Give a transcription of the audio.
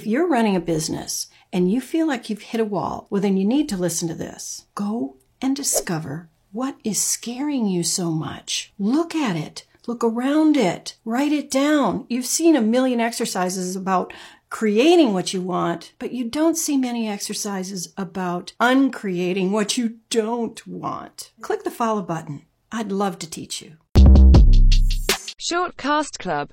If you're running a business and you feel like you've hit a wall, well, then you need to listen to this. Go and discover what is scaring you so much. Look at it. Look around it. Write it down. You've seen a million exercises about creating what you want, but you don't see many exercises about uncreating what you don't want. Click the follow button. I'd love to teach you. Shortcast Club